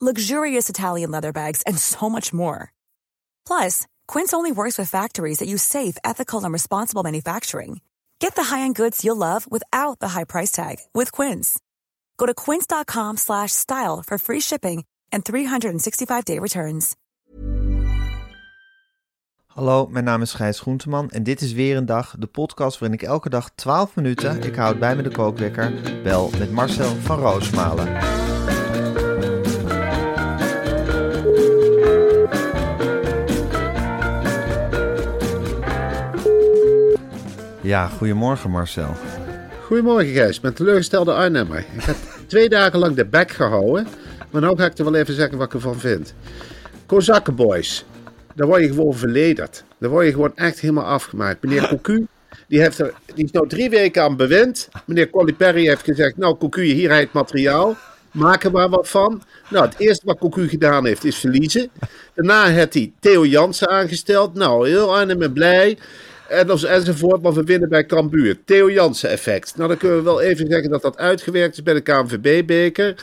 luxurious Italian leather bags, and so much more. Plus, Quince only works with factories that use safe, ethical, and responsible manufacturing. Get the high-end goods you'll love without the high price tag with Quince. Go to quince.com/style for free shipping and 365-day returns. Hallo, mijn naam is Gijs Groenteman en dit is weer een dag, de podcast waarin ik elke dag 12 minuten, ik houd bij me de kookwekker, bel met Marcel van Roosmalen. Ja, goedemorgen Marcel. Goedemorgen Gijs, ik ben teleurgestelde Arnhemmer. Ik heb twee dagen lang de bek gehouden, maar nu ga ik er wel even zeggen wat ik ervan vind. Kozakkenboys, daar word je gewoon verlederd. Daar word je gewoon echt helemaal afgemaakt. Meneer Cocu, die, heeft er, die is nou drie weken aan bewind. Meneer Colli heeft gezegd, nou Cocu, hier het materiaal. Maak er maar wat van. Nou, het eerste wat Cocu gedaan heeft, is verliezen. Daarna heeft hij Theo Jansen aangesteld. Nou, heel Arnhem blij en enzovoort, maar we winnen bij Cambuur. Theo Jansen effect. Nou, dan kunnen we wel even zeggen dat dat uitgewerkt is bij de KNVB-beker.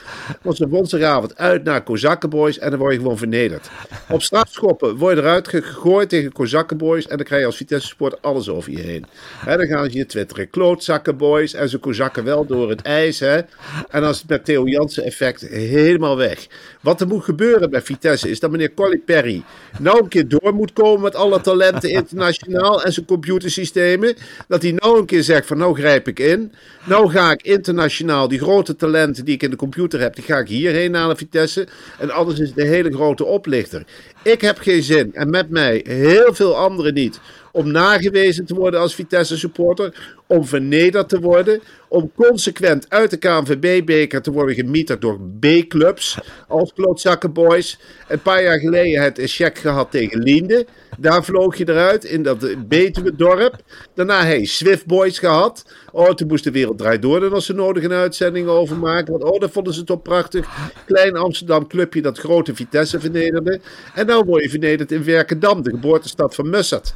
Want ze woensdagavond uit naar Kozakkenboys en dan word je gewoon vernederd. Op strafschoppen word je eruit gegooid tegen Kozakkenboys en dan krijg je als Vitesse Sport alles over je heen. He, dan gaan ze je twitteren. Klootzakkenboys en ze kozakken wel door het ijs. En dan is het met Theo Jansen effect helemaal weg. Wat er moet gebeuren bij Vitesse is dat meneer Colli Perry nou een keer door moet komen met alle talenten internationaal en zijn computersystemen. Dat hij nou een keer zegt van nou grijp ik in. Nou ga ik internationaal die grote talenten die ik in de computer heb, die ga ik hierheen naar Vitesse. En anders is het een hele grote oplichter. Ik heb geen zin, en met mij heel veel anderen niet, om nagewezen te worden als Vitesse supporter, om vernederd te worden, om consequent uit de KNVB-beker te worden gemieterd door B-clubs als klootzakkenboys. Een paar jaar geleden het een check gehad tegen Liende. Daar vloog je eruit in dat betere dorp. Daarna je Swift Boys gehad. Oh, toen moest de wereld draait door. Daar was ze nodig een uitzending over maken. Want oh, dat vonden ze toch prachtig. Klein Amsterdam clubje dat grote Vitesse vernederde. En nou word je vernederd in Werkendam, de geboortestad van Mussert.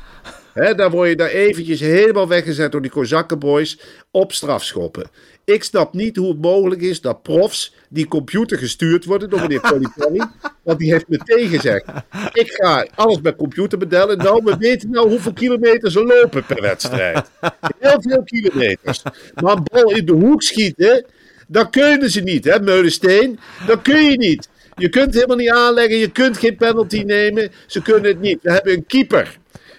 Daar word je daar eventjes helemaal weggezet door die Kozakkenboys op strafschoppen. Ik snap niet hoe het mogelijk is dat profs die computer gestuurd worden door meneer Colli Want die heeft meteen gezegd: Ik ga alles met computer bedellen. Nou, we weten nou hoeveel kilometer ze lopen per wedstrijd. Heel veel kilometers. Maar een bal in de hoek schieten, dat kunnen ze niet, hè, Meulensteen? Dat kun je niet. Je kunt helemaal niet aanleggen, je kunt geen penalty nemen. Ze kunnen het niet. We hebben een keeper.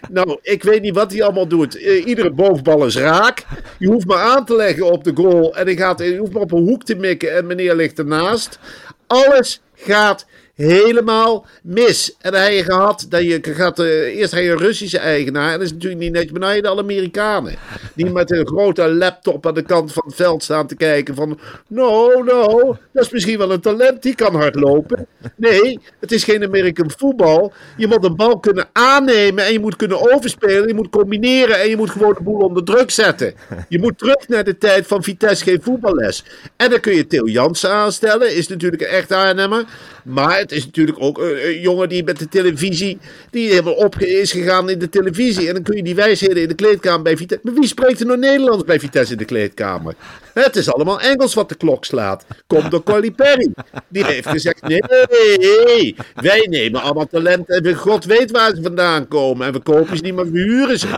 Nou, ik weet niet wat hij allemaal doet. Uh, iedere bovenbal is raak. Je hoeft maar aan te leggen op de goal. En gaat, je hoeft maar op een hoek te mikken en meneer ligt ernaast. Alles gaat helemaal mis. En dan heb je gehad dat je gaat, uh, eerst heb je een Russische eigenaar. En dat is natuurlijk niet netjes, maar dan heb je de Amerikanen. Die met een grote laptop aan de kant van het veld staan te kijken van... No, no, dat is misschien wel een talent, die kan hard lopen. Nee, het is geen American voetbal. Je moet een bal kunnen aannemen en je moet kunnen overspelen. Je moet combineren en je moet gewoon de boel onder druk zetten. Je moet terug naar de tijd van Vitesse geen voetballes. En dan kun je Theo Jansen aanstellen, is natuurlijk een echt aannemer. Maar het is natuurlijk ook een, jongen die met de televisie, die helemaal op is gegaan in de televisie. En dan kun je die wijsheden in de kleedkamer bij Vitesse. Maar wie spreekt er nou Nederlands bij Vitesse in de kleedkamer? Het is allemaal Engels wat de klok slaat. Komt door Colly Perry. Die heeft gezegd: nee, wij nemen allemaal talenten en God weet waar ze vandaan komen. En we kopen ze niet, maar we huren ze.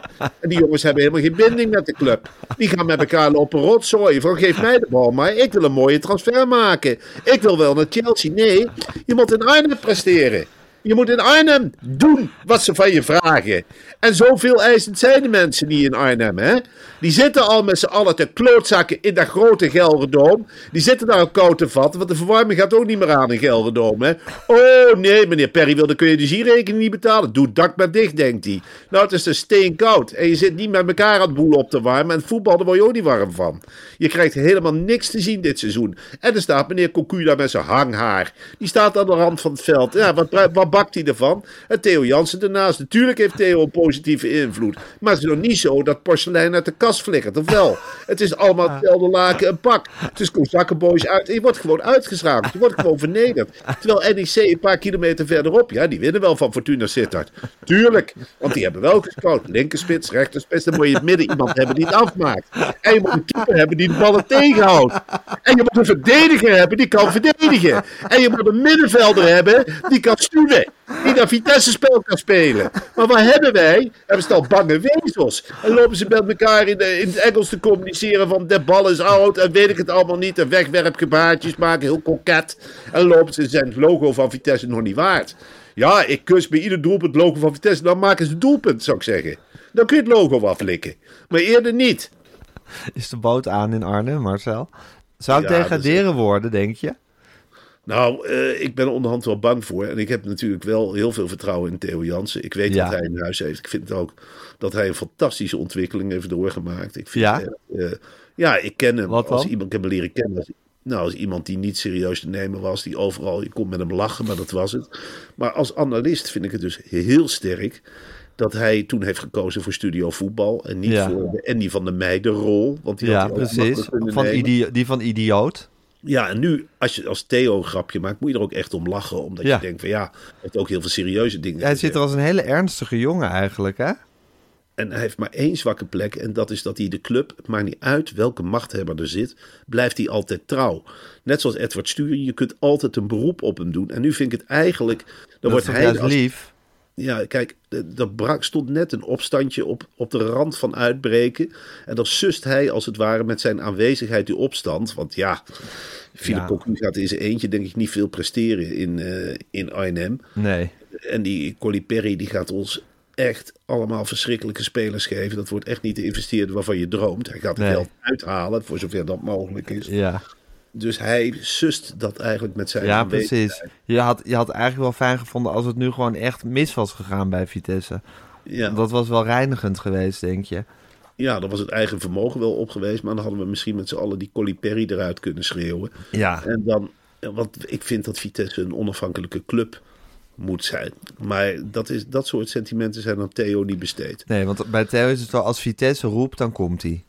En die jongens hebben helemaal geen binding met de club. Die gaan met elkaar lopen rotzooien. Van geef mij de bal, maar ik wil een mooie transfer maken. Ik wil wel naar Chelsea. Nee, moet in Arnhem presteren. Je moet in Arnhem doen wat ze van je vragen. En zoveel eisend zijn de mensen niet in Arnhem, hè? Die zitten al met z'n allen te klootzakken in dat grote Gelderdoom. Die zitten daar ook koud te vatten, want de verwarming gaat ook niet meer aan in Gelderdoom, hè? Oh, nee, meneer Perry wil, dan kun je de energierekening niet betalen. Doe het dak maar dicht, denkt hij. Nou, het is dus steenkoud. En je zit niet met elkaar aan het boel op te warmen. En voetbal, daar word je ook niet warm van. Je krijgt helemaal niks te zien dit seizoen. En er staat meneer Cocu daar met zijn hanghaar. Die staat aan de rand van het veld. Ja, wat, wat bakt hij ervan? En Theo Jansen ernaast. Natuurlijk heeft Theo een positieve invloed. Maar het is nog niet zo dat porselein uit de kast flikkert, of wel? Het is allemaal hetzelfde laken en pak. Het is Kozakkenboys uit. Je wordt gewoon uitgeschakeld. Je wordt gewoon vernederd. Terwijl NEC een paar kilometer verderop, ja, die winnen wel van Fortuna Sittard. Tuurlijk, want die hebben wel gescout. Linkerspits, rechterspits. Dan moet je in het midden iemand hebben die het afmaakt. En je moet een keeper hebben die de ballen tegenhoudt. En je moet een verdediger hebben die kan verdedigen. En je moet een middenvelder hebben die kan Die dat Vitesse-spel kan spelen. Maar wat hebben wij? We hebben stel bange wezels. En lopen ze met elkaar in, de, in het Engels te communiceren van de bal is oud en weet ik het allemaal niet. En wegwerpgebaartjes maken, heel koket. En lopen ze zijn het logo van Vitesse nog niet waard. Ja, ik kus bij ieder doelpunt het logo van Vitesse. Dan maken ze doelpunt, zou ik zeggen. Dan kun je het logo aflikken. Maar eerder niet. Is de boot aan in Arnhem, Marcel? Zou Ja, degraderen worden, denk je? Nou, eh, ik ben er onderhand wel bang voor. En ik heb natuurlijk wel heel veel vertrouwen in Theo Jansen. Ik weet Ja. dat hij een huis heeft. Ik vind ook dat hij een fantastische ontwikkeling heeft doorgemaakt. Ik vind, Ja? eh, ja, ik ken hem Wat als dan? iemand. Ik heb hem leren kennen. Als, nou, als iemand die niet serieus te nemen was. Die overal, je kon met hem lachen, maar dat was het. Maar als analist vind ik het dus heel sterk dat hij toen heeft gekozen voor studio voetbal. En niet Ja. voor de Andy van der Meijden-rol. Want die Ja, precies. Van die van idioot. Ja, en nu, als je als Theo een grapje maakt, moet je er ook echt om lachen. Omdat Ja. je denkt van ja, hij heeft ook heel veel serieuze dingen Hij zit er als een hele ernstige jongen eigenlijk, hè? En hij heeft maar één zwakke plek. En dat is dat hij de club, het maakt niet uit welke machthebber er zit, blijft hij altijd trouw. Net zoals Edward Stuur, je kunt altijd een beroep op hem doen. En nu vind ik het eigenlijk... Dan Dat wordt hij als- lief. Ja, kijk, er brak, stond net een opstandje op, op de rand van uitbreken. En dan sust hij als het ware met zijn aanwezigheid die opstand. Want ja, Philip Ja. Cocu gaat in zijn eentje denk ik niet veel presteren in, eh, in Arnhem. Nee. En die Colli Perry die gaat ons echt allemaal verschrikkelijke spelers geven. Dat wordt echt niet de investeerder waarvan je droomt. Hij gaat het Nee. geld uithalen, voor zover dat mogelijk is. Ja, Dus hij sust dat eigenlijk met zijn ja precies. Je had, je had eigenlijk wel fijn gevonden als het nu gewoon echt mis was gegaan bij Vitesse. Ja. Dat was wel reinigend geweest, denk je. Ja, dan was het eigen vermogen wel op geweest. Maar dan hadden we misschien met z'n allen die Colli Perry eruit kunnen schreeuwen. Ja, En dan, want ik vind dat Vitesse een onafhankelijke club moet zijn. Maar dat, is, dat soort sentimenten zijn aan Theo niet besteed. nee, want bij Theo is het wel als Vitesse roept, dan komt hij.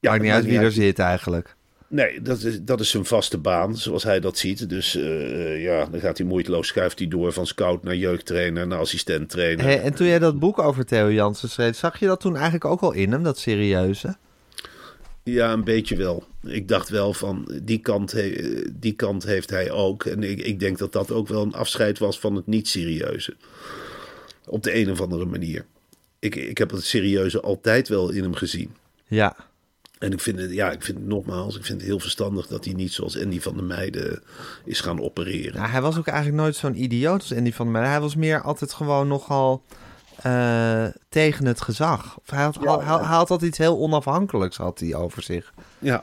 Ja, Maakt niet uit wie er zit eigenlijk. Nee, dat is, dat is zijn vaste baan, zoals hij dat ziet. Dus eh, ja, dan gaat hij moeiteloos, schuift hij door van scout naar jeugdtrainer, naar assistent trainer. En toen jij dat boek over Theo Jansen schreef, zag je dat toen eigenlijk ook al in hem, dat serieuze? Ja, een beetje wel. Ik dacht wel van, die kant, he- die kant heeft hij ook. En ik, ik denk dat dat ook wel een afscheid was van het niet-serieuze. Op de een of andere manier. Ik, ik heb het serieuze altijd wel in hem gezien. Ja, En ik vind het, ja, ik vind het nogmaals, ik vind het heel verstandig dat hij niet zoals Andy van der Meijden is gaan opereren. Nou, hij was ook eigenlijk nooit zo'n idioot als Andy van der Meijden. Hij was meer altijd gewoon nogal eh, tegen het gezag. Of hij, had, hij, hij had altijd iets heel onafhankelijks had hij over zich. Ja,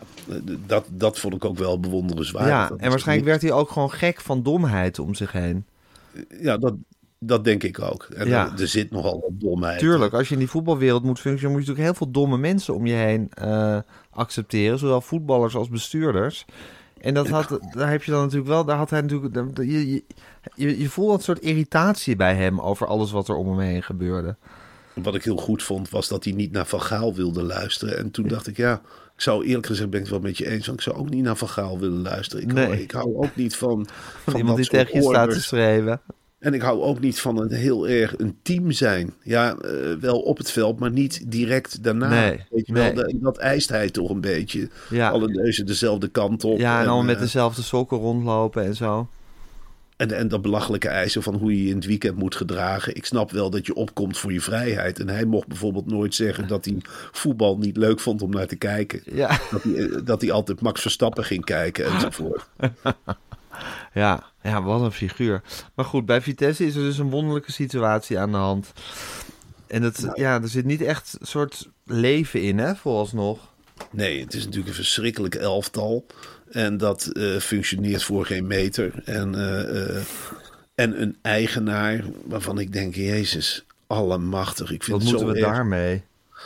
dat, dat vond ik ook wel bewonderenswaardig. ja, en waarschijnlijk werd hij ook gewoon gek van domheid om zich heen. Ja, dat, dat denk ik ook. En Ja. er, er zit nogal wat domheid. Tuurlijk, als je in die voetbalwereld moet functioneren, moet je natuurlijk heel veel domme mensen om je heen eh, accepteren. Zowel voetballers als bestuurders. En dat had, daar heb je dan natuurlijk wel, daar had hij natuurlijk, je, je, je, je voelt een soort irritatie bij hem over alles wat er om hem heen gebeurde. Wat ik heel goed vond, was dat hij niet naar Van Gaal wilde luisteren. En toen dacht ik, ja, ik zou eerlijk gezegd, ben ik het wel met je eens. Want ik zou ook niet naar Van Gaal willen luisteren. Ik, hou, ik hou ook niet van, van, iemand die dat tegen je staat te orders. En ik hou ook niet van een heel erg een team zijn. Ja, eh, wel op het veld, maar niet direct daarna. Nee, Weet je wel, nee. dat, dat eist hij toch een beetje. Ja. Alle neuzen dezelfde kant op. Ja, en allemaal met eh, dezelfde sokken rondlopen en zo. En, en dat belachelijke eisen van hoe je je in het weekend moet gedragen. Ik snap wel dat je opkomt voor je vrijheid. En hij mocht bijvoorbeeld nooit zeggen dat hij voetbal niet leuk vond om naar te kijken. Ja, Dat hij, eh, dat hij altijd Max Verstappen ging kijken enzovoort. ja, ja, wat een figuur. Maar goed, bij Vitesse is er dus een wonderlijke situatie aan de hand. En dat, Nou. ja, er zit niet echt een soort leven in, hè, vooralsnog. Nee, het is natuurlijk een verschrikkelijk elftal. En dat eh, functioneert voor geen meter. En, eh, eh, en een eigenaar waarvan ik denk, Jezus, allemachtig. Ik vind Wat het moeten zo we erg. daarmee?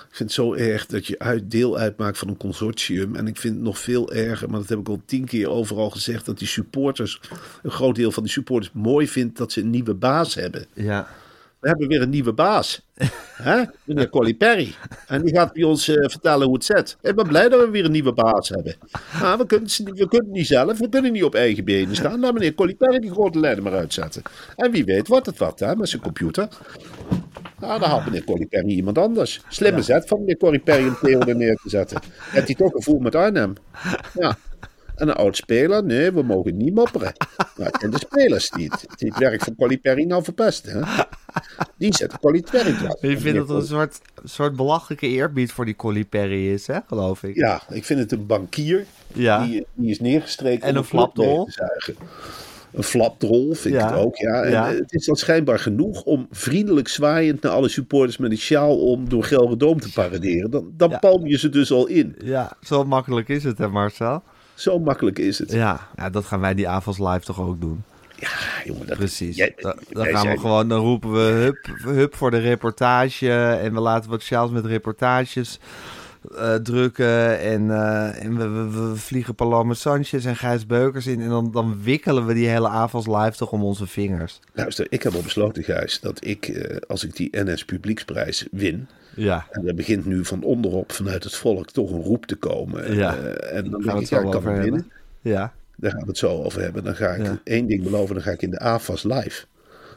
Ik vind het zo erg dat je uit, deel uitmaakt van een consortium. En ik vind het nog veel erger, maar dat heb ik al tien keer overal gezegd, dat die supporters, een groot deel van die supporters, mooi vindt dat ze een nieuwe baas hebben. Ja. We hebben weer een nieuwe baas. Hè? Meneer Colly Perry. En die gaat bij ons eh, vertellen hoe het zit. Ik ben blij dat we weer een nieuwe baas hebben. Maar we kunnen, we kunnen niet zelf, we kunnen niet op eigen benen staan. Laat meneer Colly Perry die grote lijnen maar uitzetten. En wie weet wordt het wat hè, met zijn computer. Nou, dan had meneer Colly Perry iemand anders. Slimme zet van meneer Colly Perry om Theo er neer te zetten. Heeft hij toch gevoel met Arnhem. Ja. En een oud speler? Nee, we mogen niet mopperen. Nou, en de spelers niet. Die het werk van Colly Perry nou verpesten. Hè? Die zetten Colly Perry dwars. Je vindt dat er een soort, soort belachelijke eerbied voor die Colly Perry is, hè, geloof ik. Ja, ik vind het een bankier. Ja. Die, die is neergestreken En een de Een flapdrol vind Ja. ik het ook, ja. En Ja. eh, het is dan schijnbaar genoeg om vriendelijk zwaaiend naar alle supporters met een sjaal om door Gelredome te paraderen. Dan, dan Ja. palm je ze dus al in. Ja, zo makkelijk is het, hè, Marcel? Zo makkelijk is het. Ja, ja dat gaan wij die avonds live toch ook doen. Ja, jongen. Dat, Precies. Jij- dan gaan we gewoon, dan roepen we hup, hup voor de reportage. En we laten wat sjaals met reportages eh, drukken. En, eh, en we, we, we vliegen Paloma Sanchez en Gijs Beukers in. En dan, dan wikkelen we die hele avonds live toch om onze vingers. Luister, ik heb al besloten, Gijs, dat ik, eh, als ik die NS Publieksprijs win... Ja, En er begint nu van onderop vanuit het volk toch een roep te komen. Ja. En dan gaan we ik, het ja, zo ik over hebben. winnen. Ja, Daar gaan we het zo over hebben. Dan ga ik Ja. één ding beloven, dan ga ik in de AFAS live.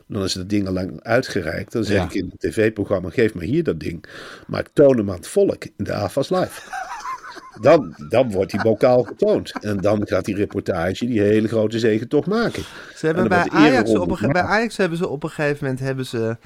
Dan is het ding al lang uitgereikt. Dan zeg Ja. ik in het tv-programma, geef me hier dat ding. Maar ik toon hem aan het volk in de AFAS live. Dan, dan wordt die bokaal getoond. En dan gaat die reportage die hele grote zegen toch maken. Ze hebben bij Ajax, op een, bij. Ajax hebben ze op een gegeven moment hebben ze,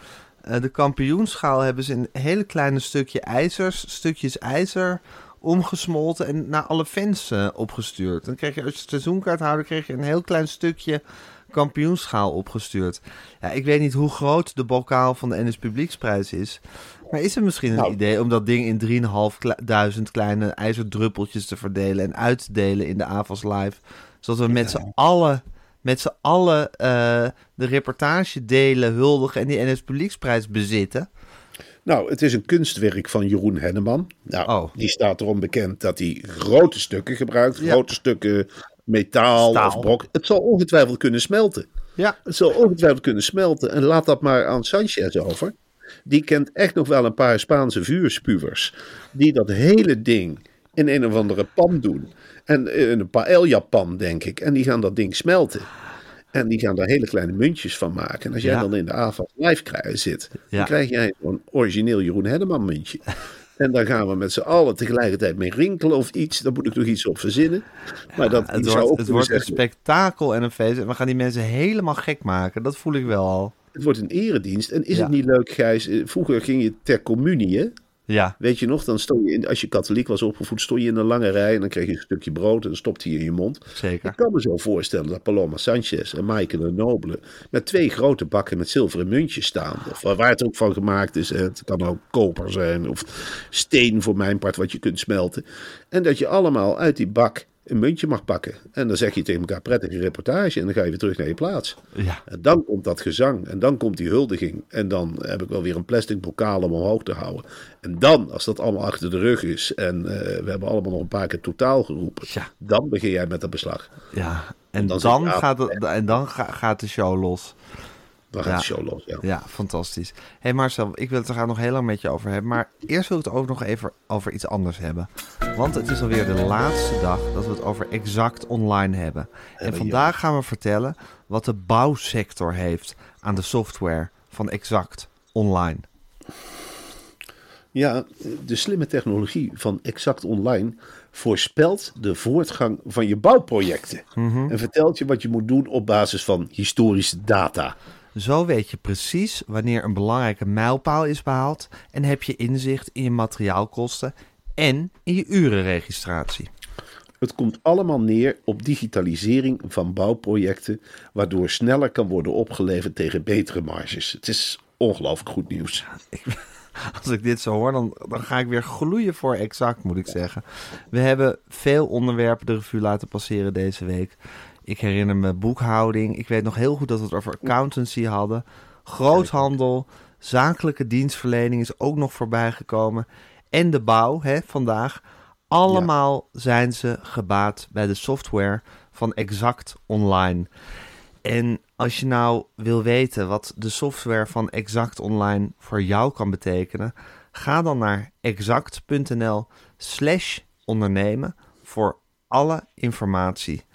eh, de kampioenschaal hebben ze in een hele kleine stukje ijzers, stukjes ijzer omgesmolten en naar alle fans eh, opgestuurd. Dan kreeg je als je seizoenkaarthouder kreeg je een heel klein stukje kampioenschaal opgestuurd. Ja, ik weet niet hoe groot de bokaal van de NS Publieksprijs is. Maar is er misschien een Nou. idee om dat ding in 3.500 kleine ijzerdruppeltjes te verdelen en uit te delen in de AVAS Live? Zodat we met z'n allen, met z'n allen eh, de reportage delen, huldigen en die NS Publieksprijs bezitten. Nou, het is een kunstwerk van Jeroen Henneman. Nou, Oh. die staat erom bekend dat hij grote stukken gebruikt. Ja. Grote stukken metaal Staal. of brok. Het zal ongetwijfeld kunnen smelten. Ja, Het zal ongetwijfeld kunnen smelten. En laat dat maar aan Sanchez over. Die kent echt nog wel een paar Spaanse vuurspuwers. Die dat hele ding in een of andere pan doen. En in een paella-pan, denk ik. En die gaan dat ding smelten. En die gaan daar hele kleine muntjes van maken. En als jij Ja. dan in de avond live zit, Ja. dan krijg jij zo'n origineel Jeroen Henneman muntje. En daar gaan we met z'n allen tegelijkertijd mee rinkelen of iets. Daar moet ik nog iets op verzinnen. Maar dat het ik zou wordt, ook het wordt een spektakel en een feest. En we gaan die mensen helemaal gek maken. Dat voel ik wel al. Het wordt een eredienst. En is Ja. het niet leuk, Gijs? Eh, Vroeger ging je ter communie? Ja, Weet je nog, dan stond je in, als je katholiek was opgevoed, stond je in een lange rij en dan kreeg je een stukje brood en dan stopte je in je mond. zeker. Ik kan me zo voorstellen dat Paloma Sanchez en Maaike de Nobele met twee grote bakken met zilveren muntjes staan. Of waar het ook van gemaakt is. Het kan ook koper zijn of steen voor mijn part wat je kunt smelten. En dat je allemaal uit die bak een muntje mag pakken. En dan zeg je tegen elkaar prettige reportage en dan ga je weer terug naar je plaats. Ja, En dan komt dat gezang en dan komt die huldiging. En dan heb ik wel weer een plastic bokaal om omhoog te houden. En dan, als dat allemaal achter de rug is en eh, we hebben allemaal nog een paar keer totaal geroepen. Ja. Dan begin jij met dat beslag. ja. En dan, dan gaat, het, en dan ga- gaat de show los. Dan gaat Ja. de show los. Ja. Ja, fantastisch. Hé hey Marcel, ik wil het er graag nog heel lang met je over hebben. Maar eerst wil ik het ook nog even over iets anders hebben. Want het is alweer de laatste dag dat we het over Exact Online hebben. En vandaag gaan we vertellen wat de bouwsector heeft aan de software van Exact Online. ja, de slimme technologie van Exact Online voorspelt de voortgang van je bouwprojecten. En vertelt je wat je moet doen op basis van historische data. Zo weet je precies wanneer een belangrijke mijlpaal is behaald en heb je inzicht in je materiaalkosten en in je urenregistratie. Het komt allemaal neer op digitalisering van bouwprojecten, waardoor sneller kan worden opgeleverd tegen betere marges. Het is ongelooflijk goed nieuws. Als ik dit zo hoor, dan, dan ga ik weer gloeien voor exact, moet ik zeggen. We hebben veel onderwerpen de revue laten passeren deze week. Ik herinner me boekhouding. Ik weet nog heel goed dat we het over accountancy hadden. Groothandel, zakelijke dienstverlening is ook nog voorbij gekomen. en de bouw hè, vandaag. Allemaal zijn ze gebaat bij de software van Exact Online. En als je nou wil weten wat de software van Exact Online voor jou kan betekenen, ga dan naar exact.nl/slash ondernemen voor alle informatie.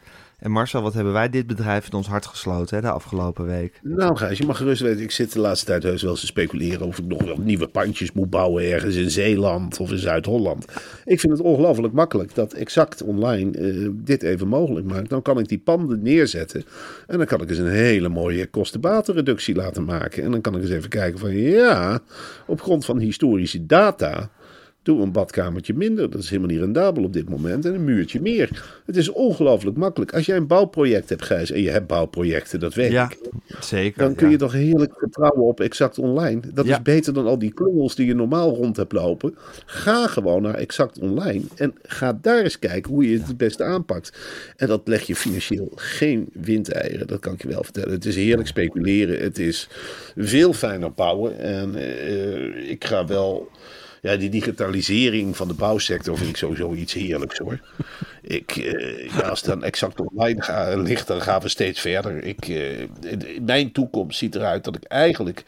En Marcel, wat hebben wij dit bedrijf in ons hart gesloten hè, de afgelopen week? Nou, Gijs, je mag gerust weten. Ik zit de laatste tijd heus wel eens te speculeren of ik nog wel nieuwe pandjes moet bouwen ergens in Zeeland of in Zuid-Holland. Ik vind het ongelooflijk makkelijk dat Exact Online eh, dit even mogelijk maakt. Dan kan ik die panden neerzetten en dan kan ik eens een hele mooie kostenbatenreductie laten maken. En dan kan ik eens even kijken van ja, op grond van historische data Doe een badkamertje minder, dat is helemaal niet rendabel op dit moment. En een muurtje meer. Het is ongelooflijk makkelijk. Als jij een bouwproject hebt, Gijs, en je hebt bouwprojecten, dat weet Ja, ik. zeker. Dan kun ja. je toch heerlijk vertrouwen op Exact Online. Dat Ja. is beter dan al die klungels die je normaal rond hebt lopen. Ga gewoon naar Exact Online en ga daar eens kijken hoe je het het beste aanpakt. En dat leg je financieel geen windeieren, dat kan ik je wel vertellen. Het is heerlijk speculeren, het is veel fijner bouwen. En eh, ik ga wel... Ja, die digitalisering van de bouwsector vind ik sowieso iets heerlijks hoor. Ik, eh, ja, als het dan exact online ga- ligt, dan gaan we steeds verder. Ik, eh, mijn toekomst ziet eruit dat ik eigenlijk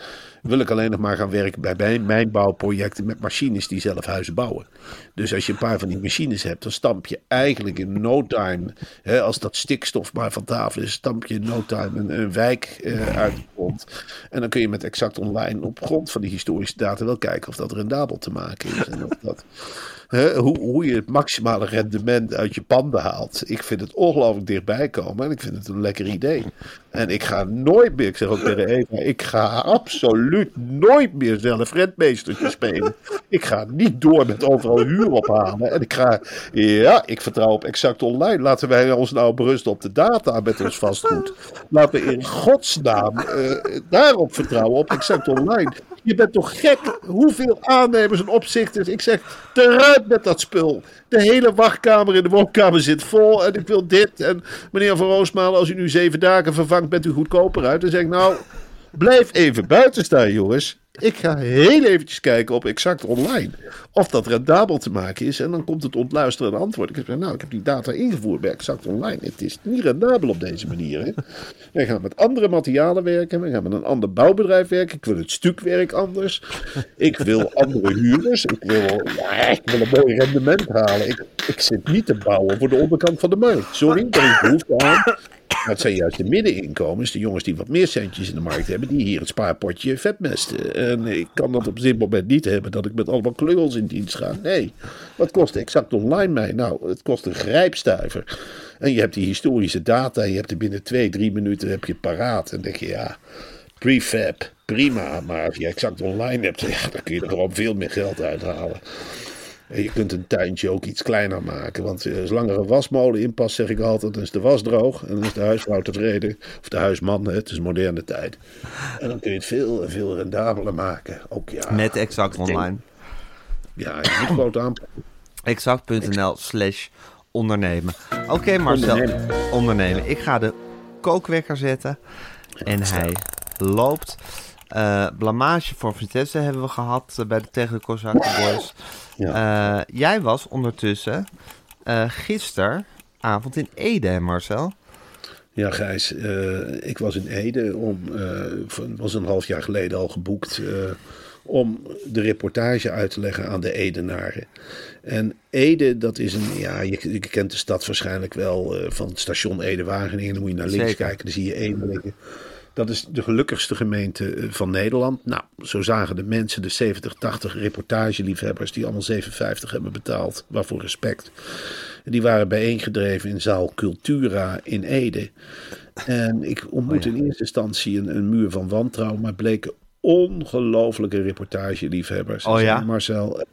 wil ik alleen nog maar gaan werken bij mijn, mijn bouwprojecten met machines die zelf huizen bouwen. Dus als je een paar van die machines hebt, dan stamp je eigenlijk in no time, hè, als dat stikstof maar van tafel is, stamp je in no time een, wijk eh, uit de grond. En dan kun je met exact online op grond van die historische data wel kijken of dat rendabel te maken is. En of dat, hoe, hoe je het maximale rendement uit je panden haalt. Ik vind het ongelooflijk dichtbij komen en ik vind het een lekker idee. En ik ga nooit meer, ik zeg ook tegen Eva, ik ga absoluut nooit meer zelf rentmeestertje spelen. Ik ga niet door met overal huur ophalen. En ik ga, ja, ik vertrouw op exact online. Laten wij ons nou berusten op de data met ons vastgoed. Laten we in godsnaam eh, daarop vertrouwen, op exact online. Je bent toch gek? Hoeveel aannemers en opzichters? Ik zeg, met dat spul. De hele wachtkamer in de woonkamer zit vol. En ik wil dit. En meneer Van Roosmalen, als u nu zeven dagen vervangt, bent u goedkoper uit. Dan zeg nou, blijf even buiten staan, jongens. Ik ga heel eventjes kijken op exact online. Of dat rendabel te maken is. En dan komt het ontluisterende antwoord. Ik zeg, nou, ik heb die data ingevoerd bij exact online. Het is niet rendabel op deze manier. Hè. Wij gaan met andere materialen werken. We gaan met een ander bouwbedrijf werken. Ik wil het stukwerk anders. Ik wil andere huurders. Ik wil, ik wil een mooi rendement halen. Ik, ik zit niet te bouwen voor de onderkant van de markt. Sorry, daar is behoefte aan. Maar het zijn juist de middeninkomens, de jongens die wat meer centjes in de markt hebben, die hier het spaarpotje vetmesten. En ik kan dat op dit moment niet hebben dat ik met allemaal klungels in dienst ga. Nee, wat kost exact online mij? Nou, het kost een grijpstuiver. En je hebt die historische data, je hebt er binnen twee, drie minuten heb je paraat. En denk je, ja, prefab, prima. Maar als je exact online hebt, ja, dan kun je er gewoon veel meer geld uithalen. En je kunt een tuintje ook iets kleiner maken. Want eh, zolang er een wasmolen in past, zeg ik altijd, dan is de was droog. En dan is de huisvrouw tevreden. Of de huisman, het is moderne tijd. En dan kun je het veel, veel rendabeler maken. Ook ja. Met Exact Online. Ja, je moet groot aanpakken. Exact.nl slash ondernemen. Oké Marcel, ondernemen. Ondernemen. Ik ga de kookwekker zetten. En hij loopt. Eh, blamage voor Vitesse hebben we gehad eh, bij de, tegen de Kozakken Boys. Eh, jij was ondertussen gisteravond in Ede, Marcel. Ja, Gijs, ik was in Ede om, was een half jaar geleden al geboekt om de reportage uit te leggen aan de Edenaren. En Ede, dat is een, ja, je, je kent de stad waarschijnlijk wel van het station Ede-Wageningen. Dan moet je naar links Zeker. kijken, dan zie je Ede liggen. Dat is de gelukkigste gemeente eh, van Nederland. Nou, zo zagen de mensen, de 70, 80 reportageliefhebbers, die allemaal 7,50 hebben betaald. Waarvoor respect. Die waren bijeengedreven in zaal Cultura in Ede. En ik ontmoette Oh ja. in eerste instantie een, een muur van wantrouwen, maar bleken ongelofelijke reportageliefhebbers. Oh ja? Marcel,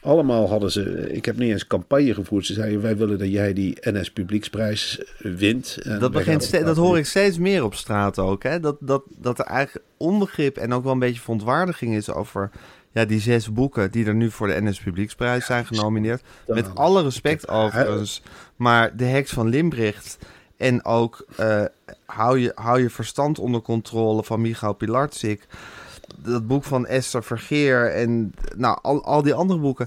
allemaal hadden ze, ik heb niet eens campagne gevoerd. Ze zeiden, wij willen dat jij die NS Publieksprijs wint. En Dat, begint dat hoor ik steeds meer op straat ook. Hè? Dat, dat, dat er eigenlijk onbegrip en ook wel een beetje verontwaardiging is over ja, die zes boeken die er nu voor de NS Publieksprijs zijn genomineerd. Met alle respect overigens. Maar de heks van Limbricht en ook eh, hou, je, hou je verstand onder controle van Michał Pilarczyk. Dat boek van Esther Vergeer en nou, al, al die andere boeken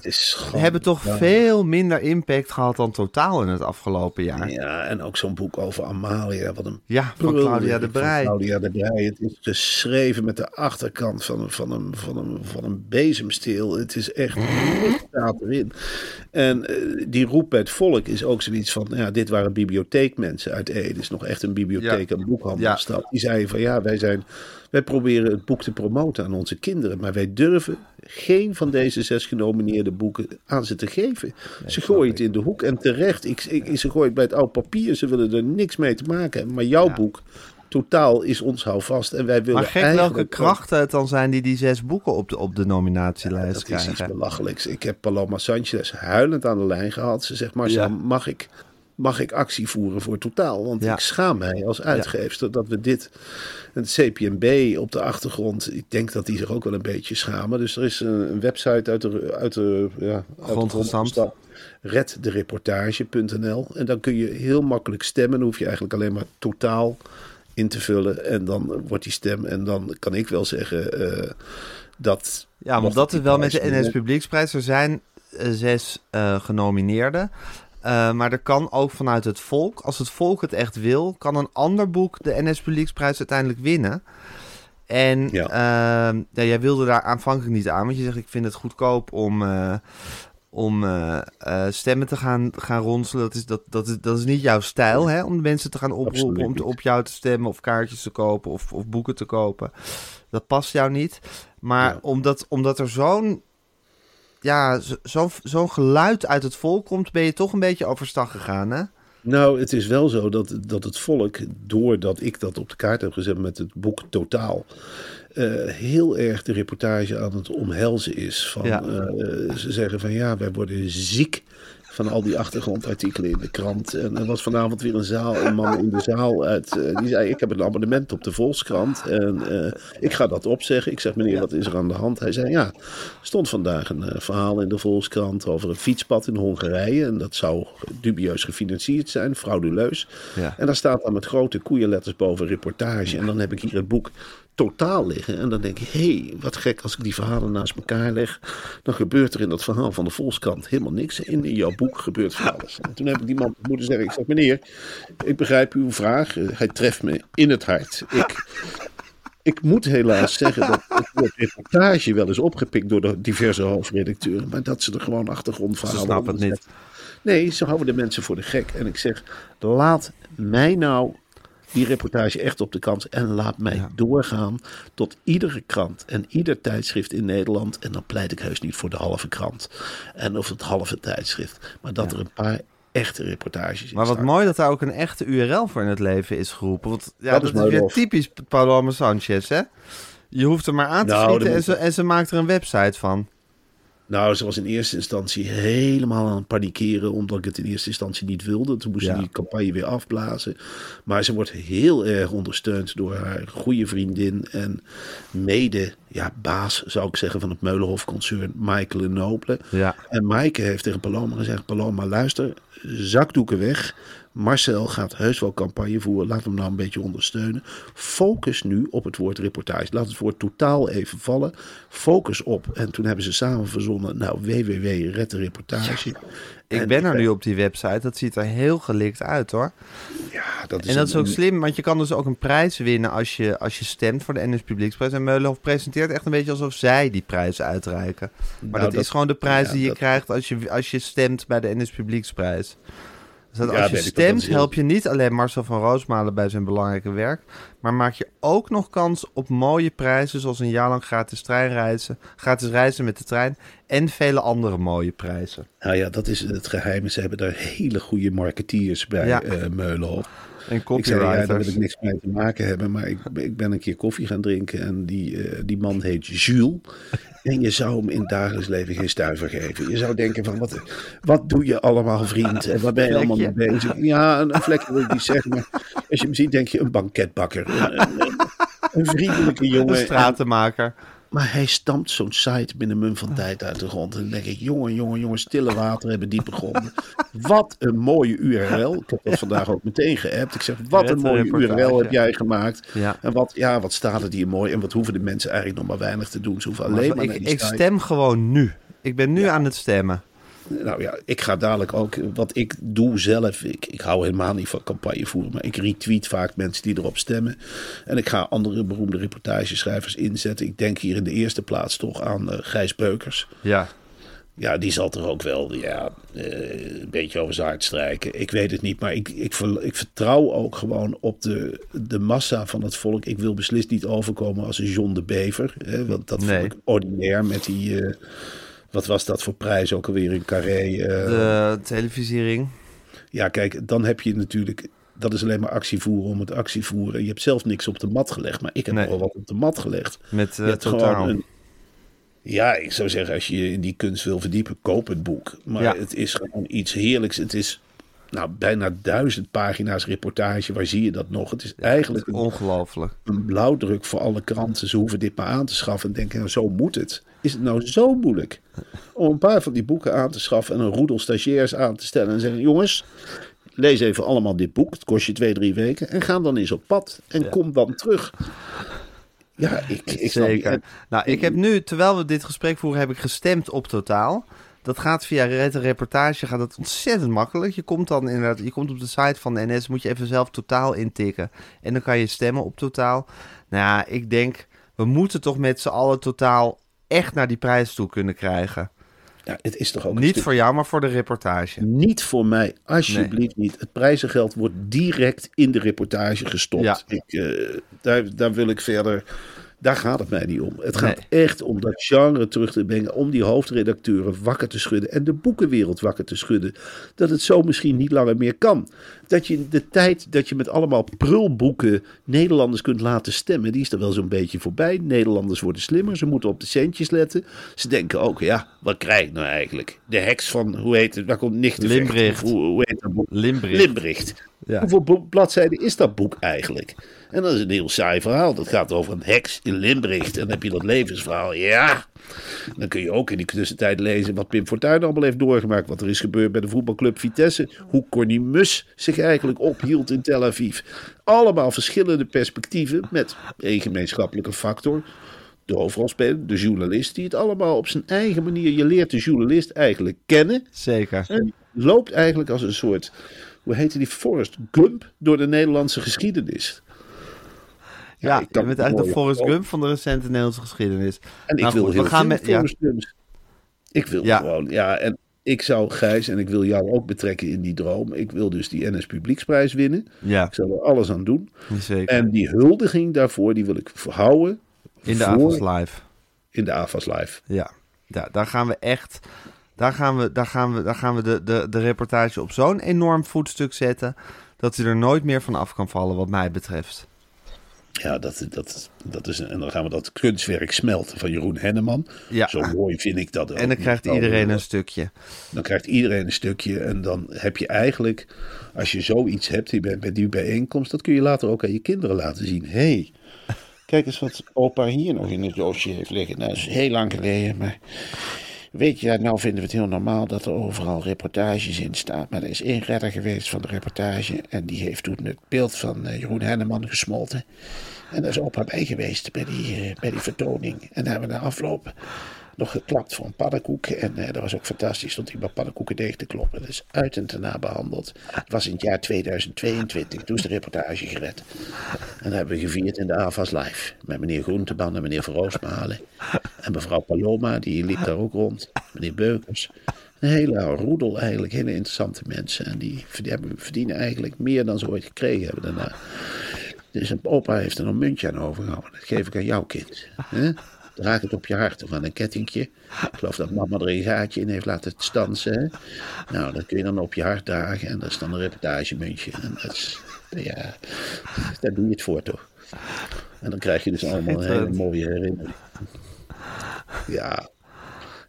hebben toch Ja. veel minder impact gehad dan totaal in het afgelopen jaar. Ja, Ja, en ook zo'n boek over Amalia. Wat een van prulwerk Claudia de van Brij. Claudia de Brij. Het is geschreven met de achterkant van een, van een, van een, van een bezemsteel. Het is echt staat erin. En eh, die roep bij het volk is ook zoiets van... Ja, dit waren bibliotheekmensen uit Ede. Het is nog echt een bibliotheek Ja. en boekhandelstad. Die zeiden van ja, wij, zijn, wij proberen het boek te promoten aan onze kinderen. Maar wij durven geen van deze zes genomineerde boeken aan ze te geven. ze gooien het in de hoek en terecht. Ik, ik, ze gooien het bij het oud papier. Ze willen er niks mee te maken hebben. Maar jouw boek, totaal, is ons houvast. En wij willen Maar gek eigenlijk welke krachten het dan zijn die die zes boeken op de, op de nominatielijst dat is iets krijgen. belachelijks. Ik heb Paloma Sanchez huilend aan de lijn gehad. Ze zegt, Marcel, Ja. mag, ik, mag ik actie voeren voor Totaal? Want Ja. ik schaam mij als uitgeefster dat we dit... Het CPMB op de achtergrond, ik denk dat die zich ook wel een beetje schamen. Dus er is een, een website uit de, uit de, ja, uit de reddereportage.nl. En dan kun je heel makkelijk stemmen. Dan hoef je eigenlijk alleen maar totaal in te vullen. En dan wordt die stem. En dan kan ik wel zeggen eh, dat. Ja, want dat is wel met de NS Publieksprijs. Er zijn eh, zes eh, genomineerden. Eh, maar er kan ook vanuit het volk, als het volk het echt wil, kan een ander boek de NS Publieksprijs uiteindelijk winnen. En Ja. ehm, ja, jij wilde daar aanvankelijk niet aan, want je zegt ik vind het goedkoop om, eh, om eh, stemmen te gaan, gaan ronselen. Dat is, dat, dat, is, dat is niet jouw stijl, hè? om mensen te gaan oproepen om te, op jou te stemmen of kaartjes te kopen of, of boeken te kopen. Dat past jou niet. Maar Ja. omdat, omdat er zo'n ja, zo- zo'n zo'n geluid uit het volk komt, ben je toch een beetje overstag gegaan, hè? Nou, het is wel zo dat, dat het volk, doordat ik dat op de kaart heb gezet met het boek Totaal, eh, heel erg de reportage aan het omhelzen is. Van, Ja. eh, ze zeggen van ja, wij worden ziek van al die achtergrondartikelen in de krant. En er was vanavond weer een, zaal, een man in de zaal uit, eh, die zei ik heb een abonnement op de Volkskrant en eh, ik ga dat opzeggen. Ik zeg meneer, wat is er aan de hand? Hij zei ja, er stond vandaag een eh, verhaal in de Volkskrant over een fietspad in Hongarije en dat zou dubieus gefinancierd zijn, frauduleus. Ja. En daar staat dan met grote koeienletters boven reportage. En dan heb ik hier het boek totaal liggen. En dan denk ik, hé, hey, wat gek als ik die verhalen naast elkaar leg. Dan gebeurt er in dat verhaal van de Volkskrant helemaal niks. In jouw boek gebeurt van alles. En toen heb ik die man moeten zeggen, ik zeg, meneer, ik begrijp uw vraag. Hij treft me in het hart. Ik, ik moet helaas zeggen dat het woord reportage wel is opgepikt door de diverse hoofdredacteuren. Maar dat ze er gewoon achtergrondverhalen Ze snappen het niet. Nee, ze houden de mensen voor de gek. En ik zeg, laat mij nou die reportage echt op de kant. En laat mij Ja. doorgaan tot iedere krant en ieder tijdschrift in Nederland. En dan pleit ik heus niet voor de halve krant. En of het halve tijdschrift. Maar dat er een paar echte reportages Maar wat staan. mooi dat daar ook een echte URL voor in het leven is geroepen. Want ja, Dat dat, is is, weer typisch Paloma Sanchez, hè? Je hoeft er maar aan te Nou, schieten en ze, en ze maakt er een website van. Nou, ze was in eerste instantie helemaal aan het panikeren, omdat ik het in eerste instantie niet wilde. Toen moest ze die campagne weer afblazen. Maar ze wordt heel erg ondersteund door haar goede vriendin en mede, ja, baas zou ik zeggen van het Meulenhof-concern, Michael Noble. Ja. En Maaike heeft tegen Paloma gezegd, Paloma luister, zakdoeken weg. Marcel gaat heus wel campagne voeren. Laat hem nou een beetje ondersteunen. Focus nu op het woord reportage. Laat het woord totaal even vallen. Focus op. En toen hebben ze samen verzonnen. Nou, www. Red de reportage. Ik En ben er nu op die website. Dat ziet er heel gelikt uit, hoor. Ja, dat is En dat is ook slim, want je kan dus ook een prijs winnen als je, als je stemt voor de NS Publieksprijs. En Meulenhof presenteert echt een beetje alsof zij die prijs uitreiken. Maar Nou, dat, dat- is gewoon de prijs ja, die je dat- krijgt als je, als je stemt bij de NS Publieksprijs. Dus dat Ja, als je stemt, help je niet alleen Marcel van Roosmalen bij zijn belangrijke werk. Maar maak je ook nog kans op mooie prijzen, zoals een jaar lang gratis treinreizen, gratis reizen met de trein. En vele andere mooie prijzen. Nou ja, dat is het geheim. Ze hebben daar hele goede marketeers bij Ja. eh Meulenhof. En Ik zei, ja, daar wil ik niks mee te maken hebben. Maar ik, ik ben een keer koffie gaan drinken. En die, eh, die man heet Jules. En je zou hem in het dagelijks leven geen stuiver geven. Je zou denken van, wat, wat doe je allemaal vriend? En waar ben je allemaal mee bezig? Ja, een, een vlekje wil ik niet zeggen. Maar als je hem ziet, denk je een banketbakker. Een, een, een vriendelijke Een jongen. stratenmaker. Maar hij stampt zo'n site binnen mum van tijd uit de grond. En dan denk ik, jongen, jongen, jongen, stille water hebben diepe gronden. Wat een mooie URL. Ik heb dat vandaag ook meteen geappt. Ik zeg, wat een mooie reportage. URL heb jij gemaakt. Ja. En wat, ja, wat staat het hier mooi. En wat hoeven de mensen eigenlijk nog maar weinig te doen. Ze hoeven alleen maar, ik, die ik site. stem gewoon nu. Ik ben nu aan het stemmen. Nou ja, ik ga dadelijk ook, wat ik doe zelf, ik, ik hou helemaal niet van campagne voeren, maar ik retweet vaak mensen die erop stemmen. En ik ga andere beroemde reportageschrijvers inzetten. Ik denk hier in de eerste plaats toch aan eh, Gijs Beukers. Ja. Ja, die zal toch ook wel ja, eh, een beetje over zijn hart strijken. Ik weet het niet, maar ik, ik, ver- ik vertrouw ook gewoon op de, de massa van het volk. Ik wil beslist niet overkomen als een John de Bever. Hè, want dat Nee. vond ik ordinair met die... eh, wat was dat voor prijs ook alweer in Carré? eh, De televisiering. ja, kijk, dan heb je natuurlijk. Dat is alleen maar actievoeren om het actievoeren. Je hebt zelf niks op de mat gelegd, maar ik heb Nee. wel wat op de mat gelegd. Met hebt totaal. een- ja, ik zou zeggen, als je in die kunst wil verdiepen, koop het boek. Maar Ja. het is gewoon iets heerlijks. Het is nou, bijna duizend pagina's reportage. Waar zie je dat nog? Het is eigenlijk een, Ongelooflijk. een blauwdruk voor alle kranten. Ze hoeven dit maar aan te schaffen en denken, nou, zo moet het. Is het nou zo moeilijk om een paar van die boeken aan te schaffen en een roedel stagiairs aan te stellen en zeggen, jongens, lees even allemaal dit boek. Het kost je twee, drie weken en ga dan eens op pad en kom dan terug. Ja, ik, ik snap. Zeker. Nou, ik heb nu, terwijl we dit gesprek voeren, heb ik gestemd op totaal. Dat gaat via Red Reportage, gaat dat ontzettend makkelijk. Je komt dan inderdaad, je komt op de site van de NS, moet je even zelf totaal intikken. En dan kan je stemmen op totaal. Nou ja, ik denk, we moeten toch met z'n allen totaal echt naar die prijs toe kunnen krijgen. Ja, het is toch ook Niet stuk- voor jou, maar voor de reportage. Niet voor mij, alsjeblieft niet. Het prijzengeld wordt direct in de reportage gestopt. Ja. Ik, eh, daar, daar wil ik verder. Daar gaat het mij niet om. Het gaat Nee. echt om dat genre terug te brengen. Om die hoofdredacteuren wakker te schudden. En de boekenwereld wakker te schudden. Dat het zo misschien niet langer meer kan. Dat je de tijd dat je met allemaal prulboeken Nederlanders kunt laten stemmen. Die is er wel zo'n beetje voorbij. Nederlanders worden slimmer. Ze moeten op de centjes letten. Ze denken ook, ja, wat krijg ik nou eigenlijk? De heks van, hoe heet het? Waar komt nicht? Limbricht. Hoe, hoe heet dat boek? Limbricht. Limbricht. Ja. Hoeveel bladzijden is dat boek eigenlijk? En dat is een heel saai verhaal. Dat gaat over een heks in Limbricht. En dan heb je dat levensverhaal. Ja. Dan kun je ook in die tussentijd lezen wat Pim Fortuyn allemaal heeft doorgemaakt. Wat er is gebeurd bij de voetbalclub Vitesse. Hoe Corny Mus zich eigenlijk ophield in Tel Aviv. Allemaal verschillende perspectieven met één gemeenschappelijke factor. De hoofdrolspeler, de journalist, die het allemaal op zijn eigen manier. Je leert de journalist eigenlijk kennen. Zeker. En loopt eigenlijk als een soort, hoe heette die, Forrest Gump door de Nederlandse geschiedenis. Ja, ik je bent eigenlijk de Forrest. Gump van de recente Nederlandse geschiedenis. En ik wil goed, heel we gaan met- ja. Forrest Gumps. Ik wil gewoon, ja, en ik zou Gijs, en ik wil jou ook betrekken in die droom. Ik wil dus die NS Publieksprijs winnen. Ja, Ik zal er alles aan doen. zeker. En die huldiging daarvoor, die wil ik houden In de voor- Avas Live. in de AFAS Live. Ja, ja daar gaan we echt. Daar gaan we, daar gaan we, daar gaan we de, de, de reportage op zo'n enorm voetstuk zetten. dat hij er nooit meer van af kan vallen, wat mij betreft. Ja, dat, dat, dat is, en dan gaan we dat kunstwerk smelten van Jeroen Henneman. Ja. Zo mooi vind ik dat ook. En dan krijgt iedereen een stukje. Dan krijgt iedereen een stukje. En dan heb je eigenlijk, als je zoiets hebt bij die bijeenkomst, dat kun je later ook aan je kinderen laten zien. Hé, hey, kijk eens wat opa hier nog in het doosje heeft liggen. Nou, dat is heel lang geleden, maar weet je, nou vinden we het heel normaal dat er overal reportages in staan. Maar er is één redder geweest van de reportage en die heeft toen het beeld van eh, Jeroen Henneman gesmolten. En daar is opa bij geweest bij die, eh, bij die vertoning. En daar hebben we na afloop nog geklapt voor een paddenkoek. En eh, dat was ook fantastisch, stond hij bij paddenkoeken deeg te kloppen. Dat is uit en daarna behandeld. Het was in het jaar 2022, toen is de reportage gered. En dat hebben we gevierd in de AVAS Live. Met meneer Groenteman en meneer Van Roosmalen. En mevrouw Paloma, die liep daar ook rond. Meneer Beukers. Een hele roedel eigenlijk, hele interessante mensen. En die verdienen- eigenlijk meer dan ze ooit gekregen hebben daarna. Dus een opa heeft er een muntje aan overgehouden. Dat geef ik aan jouw kind. hè? Draag het op je hart of aan een kettingje. Ik geloof dat mama er een gaatje in heeft laten stansen. Nou, dat kun je dan op je hart dragen. En dat is dan een reportagemuntje. En dat is, ja, daar doe je het voor toch. En dan krijg je dus allemaal een hele mooie herinnering. Ja,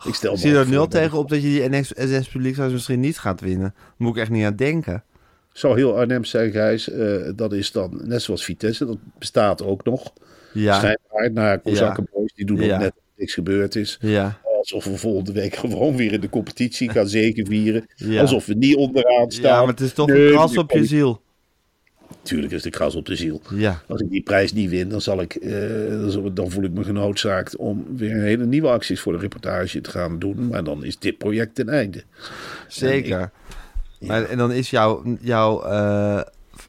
ik stel zie ook er nul tegen op dat je die NS, Publieksprijs misschien niet gaat winnen. Daar moet ik echt niet aan denken. Zou heel Arnhem zijn, Gijs. eh, dat is dan net zoals Vitesse. Dat bestaat ook nog. Ja, Schijnbaar naar Kozakkenboys. Boys. Die doen ook Ja. net niks gebeurd is. Ja. Alsof we volgende week gewoon weer in de competitie gaan zegenvieren. Ja. Alsof we niet onderaan staan. ja, maar het is toch Nee, een kras op je ziel. Tuurlijk is de kras op de ziel. Ja. Als ik die prijs niet win, dan, zal ik, eh, dan voel ik me genoodzaakt om weer hele nieuwe acties voor de reportage te gaan doen. Maar dan is dit project ten einde. Zeker. Maar, en dan is jouw, jouw eh,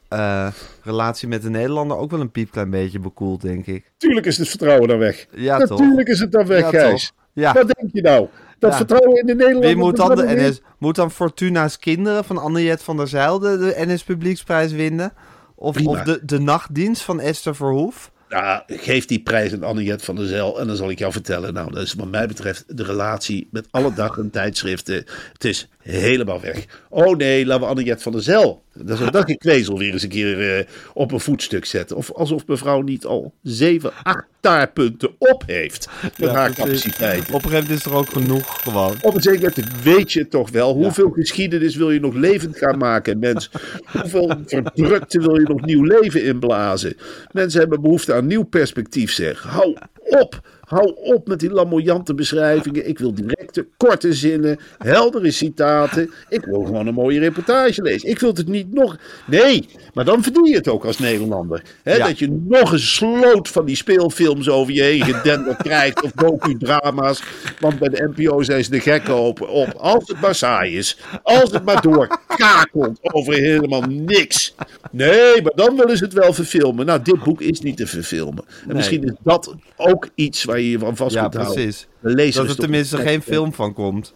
eh, relatie met de Nederlander ook wel een piepklein beetje bekoeld, denk ik. Tuurlijk is het vertrouwen dan weg. Ja, toch? Natuurlijk is het dan weg, Ja, Gijs. Ja. Wat denk je nou? Dat Ja. vertrouwen in de Nederlanders... Wie moet dan, de NS, moet dan Fortuna's kinderen van Anne-Jet van der Zijl de, de NS Publieksprijs winnen? Of, Prima. of de, de nachtdienst van Esther Verhoef? Nou, geef die prijs aan Anniet van der Zijl en dan zal ik jou vertellen. Nou, dat is wat mij betreft de relatie met alle dag en tijdschriften. Het is helemaal weg. Oh nee, laten we Anniet van der Zijl. Dat is dat gekwezel weer eens een keer eh, op een voetstuk zetten. Of alsof mevrouw niet al zeven, acht taartpunten op heeft. Met haar capaciteit. Op een gegeven moment is er ook genoeg gewoon. Op een zeker moment weet je toch wel. Hoeveel geschiedenis wil je nog levend gaan maken, mens? Hoeveel verdrukte wil je nog nieuw leven inblazen? Mensen hebben behoefte aan nieuw perspectief, zeg. Hou op. Hou op met die lamoyante beschrijvingen. Ik wil directe, korte zinnen, heldere citaten. Ik wil gewoon een mooie reportage lezen. Ik wil het niet nog... Nee, maar dan verdien je het ook als Nederlander. Hè, Ja. Dat je nog een sloot van die speelfilms over je heen gedenderd krijgt. Of docudrama's. Want bij de NPO zijn ze de gekken op. op. Als het maar saai is. Als het maar doorkakelt over helemaal niks. Nee, maar dan willen ze het wel verfilmen. Nou, dit boek is niet te verfilmen. En misschien is dat ook iets waar je je van vast Ja, kunt houden. precies. Dat er tenminste geen film van komt.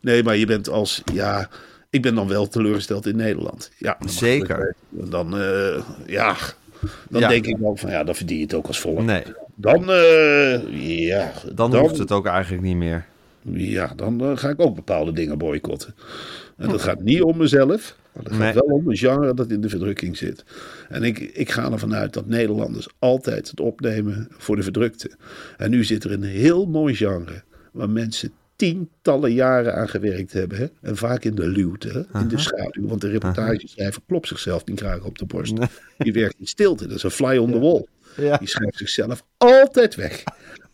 Nee, maar je bent als, ja, ik ben dan wel teleurgesteld in Nederland. Ja, dan Zeker. het- Dan, eh, ja, dan Ja. denk ik wel van, ja, dan verdien je het ook als volk. Nee, Dan, eh, ja, dan, hoeft het ook eigenlijk niet meer. Ja, dan eh, ga ik ook bepaalde dingen boycotten. En dat gaat niet om mezelf, maar dat gaat Nee. wel om een genre dat in de verdrukking zit. En ik, ik ga ervan uit dat Nederlanders altijd het opnemen voor de verdrukte. En nu zit er een heel mooi genre waar mensen tientallen jaren aan gewerkt hebben. Hè? En vaak in de luwte, in de schaduw. Want de reportageschrijver klopt zichzelf niet graag op de borst. Die werkt in stilte, dat is een fly on the wall. Ja. Die schrijft zichzelf altijd weg.